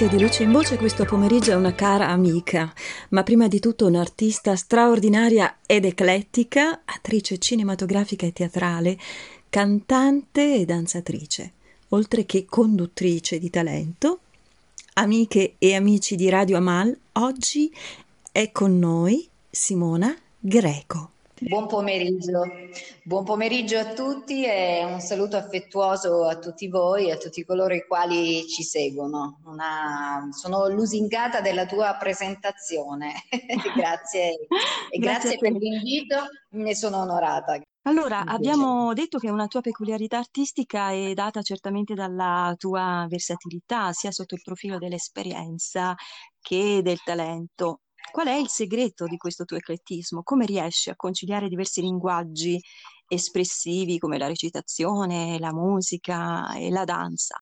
Corrente di luce in voce questo pomeriggio è una cara amica, ma prima di tutto un'artista straordinaria ed eclettica, attrice cinematografica e teatrale, cantante e danzatrice, oltre che conduttrice di talento. Amiche e amici di Radio Amal, oggi è con noi Simona Greco. Buon pomeriggio. Buon pomeriggio a tutti e un saluto affettuoso a tutti voi e a tutti coloro i quali ci seguono. Una... Sono lusingata della tua presentazione. grazie e grazie, grazie per l'invito, ne sono onorata. Allora, abbiamo detto che una tua peculiarità artistica è data certamente dalla tua versatilità, sia sotto il profilo dell'esperienza che del talento. Qual è il segreto di questo tuo eclettismo? Come riesci a conciliare diversi linguaggi espressivi come la recitazione, la musica e la danza?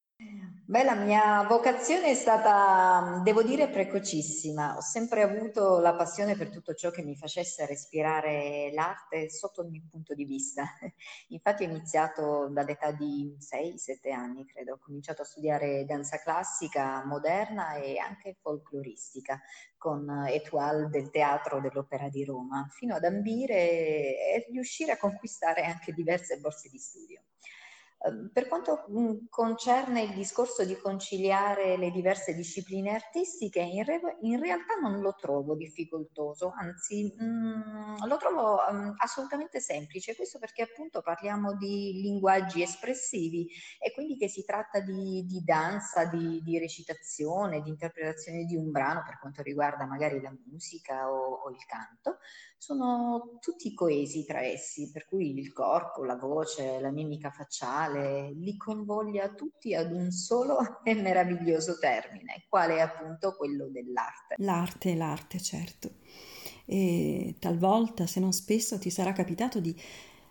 Beh, la mia vocazione è stata, devo dire, precocissima. Ho sempre avuto la passione per tutto ciò che mi facesse respirare l'arte sotto ogni punto di vista. Infatti ho iniziato dall'età di 6-7 anni, credo. Ho cominciato a studiare danza classica, moderna e anche folcloristica con Etoile del Teatro dell'Opera di Roma, fino ad ambire e riuscire a conquistare anche diverse borse di studio. Ehm, per quanto concerne il discorso di conciliare le diverse discipline artistiche, in, re- in realtà non lo trovo difficoltoso, anzi mh, lo trovo mh, assolutamente semplice, questo perché appunto parliamo di linguaggi espressivi e quindi che si tratta di, di danza, di, di, recitazione, di interpretazione di un brano per quanto riguarda magari la musica o, o il canto, sono tutti coesi tra essi, per cui il corpo, la voce, la mimica facciale li convoglia tutti ad un solo e meraviglioso termine, quale è appunto quello dell'arte. L'arte, l'arte, certo. E talvolta, se non spesso, ti sarà capitato di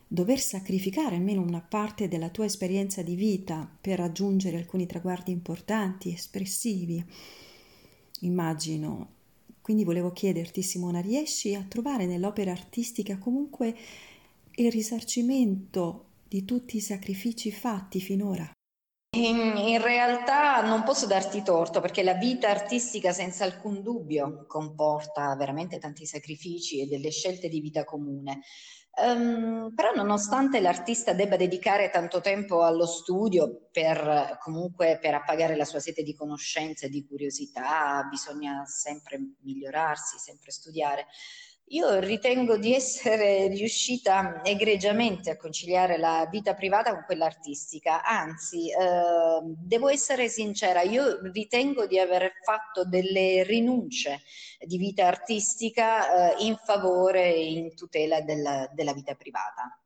dover sacrificare almeno una parte della tua esperienza di vita per raggiungere alcuni traguardi importanti, espressivi. Immagino quindi volevo chiederti, Simona, riesci a trovare nell'opera artistica comunque il risarcimento di tutti i sacrifici fatti finora? In, in, realtà non posso darti torto perché la vita artistica senza alcun dubbio comporta veramente tanti sacrifici e delle scelte di vita comune. Um, però nonostante l'artista debba dedicare tanto tempo allo studio per comunque per appagare la sua sete di conoscenza e di curiosità, bisogna sempre migliorarsi, sempre studiare. Io ritengo di essere riuscita egregiamente a conciliare la vita privata con quella artistica, anzi, eh, devo essere sincera, io ritengo di aver fatto delle rinunce di vita artistica eh, in favore e in tutela della, della vita privata.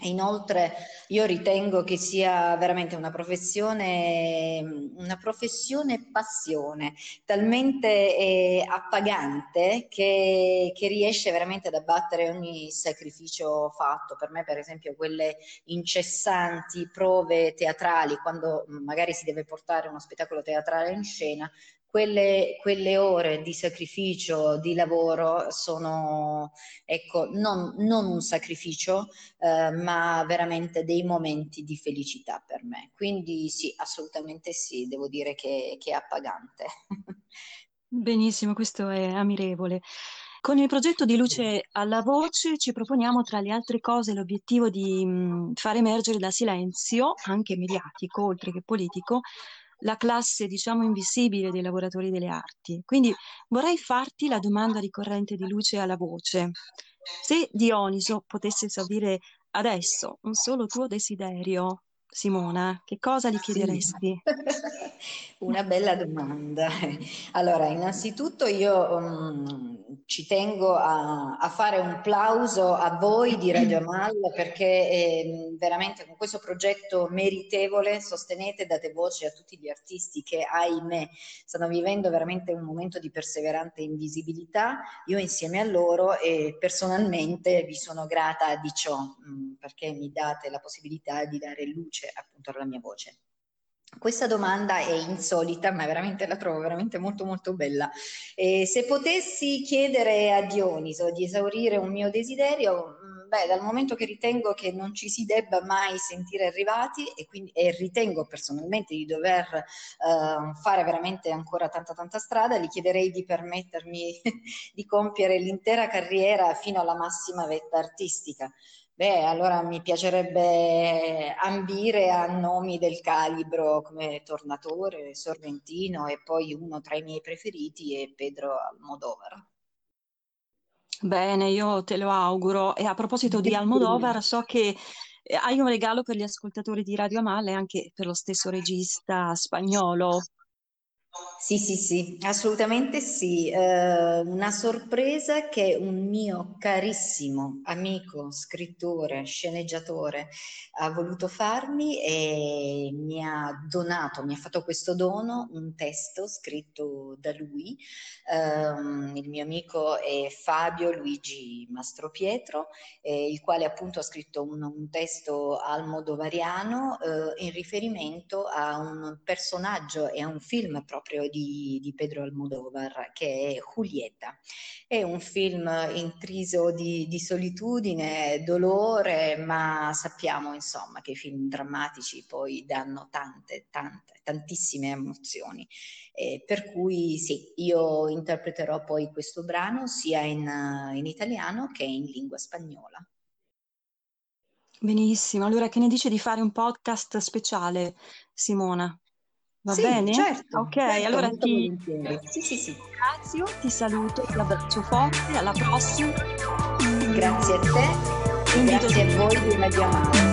Inoltre io ritengo che sia veramente una professione, una professione passione, talmente eh, appagante che, che, riesce veramente ad abbattere ogni sacrificio fatto. Per me, per esempio, quelle incessanti prove teatrali, quando magari si deve portare uno spettacolo teatrale in scena, quelle, quelle, ore di sacrificio, di lavoro sono, ecco, non, non un sacrificio, eh, ma veramente dei momenti di felicità per me. Quindi sì, assolutamente sì, devo dire che, che è appagante. Benissimo, questo è ammirevole. Con il progetto di Luce alla Voce ci proponiamo, tra le altre cose, l'obiettivo di mh, far emergere dal silenzio, anche mediatico, oltre che politico, la classe, diciamo, invisibile dei lavoratori delle arti. Quindi vorrei farti la domanda ricorrente di luce alla voce. Se Dioniso potesse esaudire adesso un solo tuo desiderio, Simona, che cosa gli chiederesti? Sì. Una bella domanda. Allora, innanzitutto io um, ci tengo a, a, fare un plauso a voi di Radio Amal perché eh, veramente con questo progetto meritevole sostenete e date voce a tutti gli artisti che, ahimè, stanno vivendo veramente un momento di perseverante invisibilità. Io insieme a loro e personalmente vi sono grata di ciò mh, perché mi date la possibilità di dare luce appunto alla mia voce. Questa domanda è insolita, ma veramente la trovo veramente molto molto bella. E se potessi chiedere a Dioniso di esaurire un mio desiderio, mm, Beh, dal momento che ritengo che non ci si debba mai sentire arrivati e, quindi, e ritengo personalmente di dover uh, fare veramente ancora tanta tanta strada, gli chiederei di permettermi di compiere l'intera carriera fino alla massima vetta artistica. Beh, allora mi piacerebbe ambire a nomi del calibro come Tornatore, Sorrentino e poi uno tra i miei preferiti è Pedro Almodovar. Bene, io te lo auguro. E a proposito di Almodovar, so che eh, hai un regalo per gli ascoltatori di Radio Amalle, anche per lo stesso regista spagnolo. Sì, sì, sì, assolutamente sì. Eh, una sorpresa che un mio carissimo amico, scrittore, sceneggiatore ha voluto farmi e mi ha donato, mi ha fatto questo dono, un testo scritto da lui. Eh, il mio amico è Fabio Luigi Mastropietro, eh, il quale appunto ha scritto un, un testo almodovariano eh, in riferimento a un personaggio e a un film proprio di, di Pedro Almodovar, che è Julieta. È un film intriso di, di solitudine, dolore, ma sappiamo insomma che i film drammatici poi danno tante, tante, tantissime emozioni. Eh, per cui sì, io interpreterò poi questo brano sia in, in italiano che in lingua spagnola. Benissimo, allora che ne dice di fare un podcast speciale, Simona? Va sì, bene? certo. Ok, certo, allora ti sì, sì, sì. ringrazio, ti saluto, ti abbraccio forte, alla prossima. Grazie a te, grazie a voi di Radio Amare.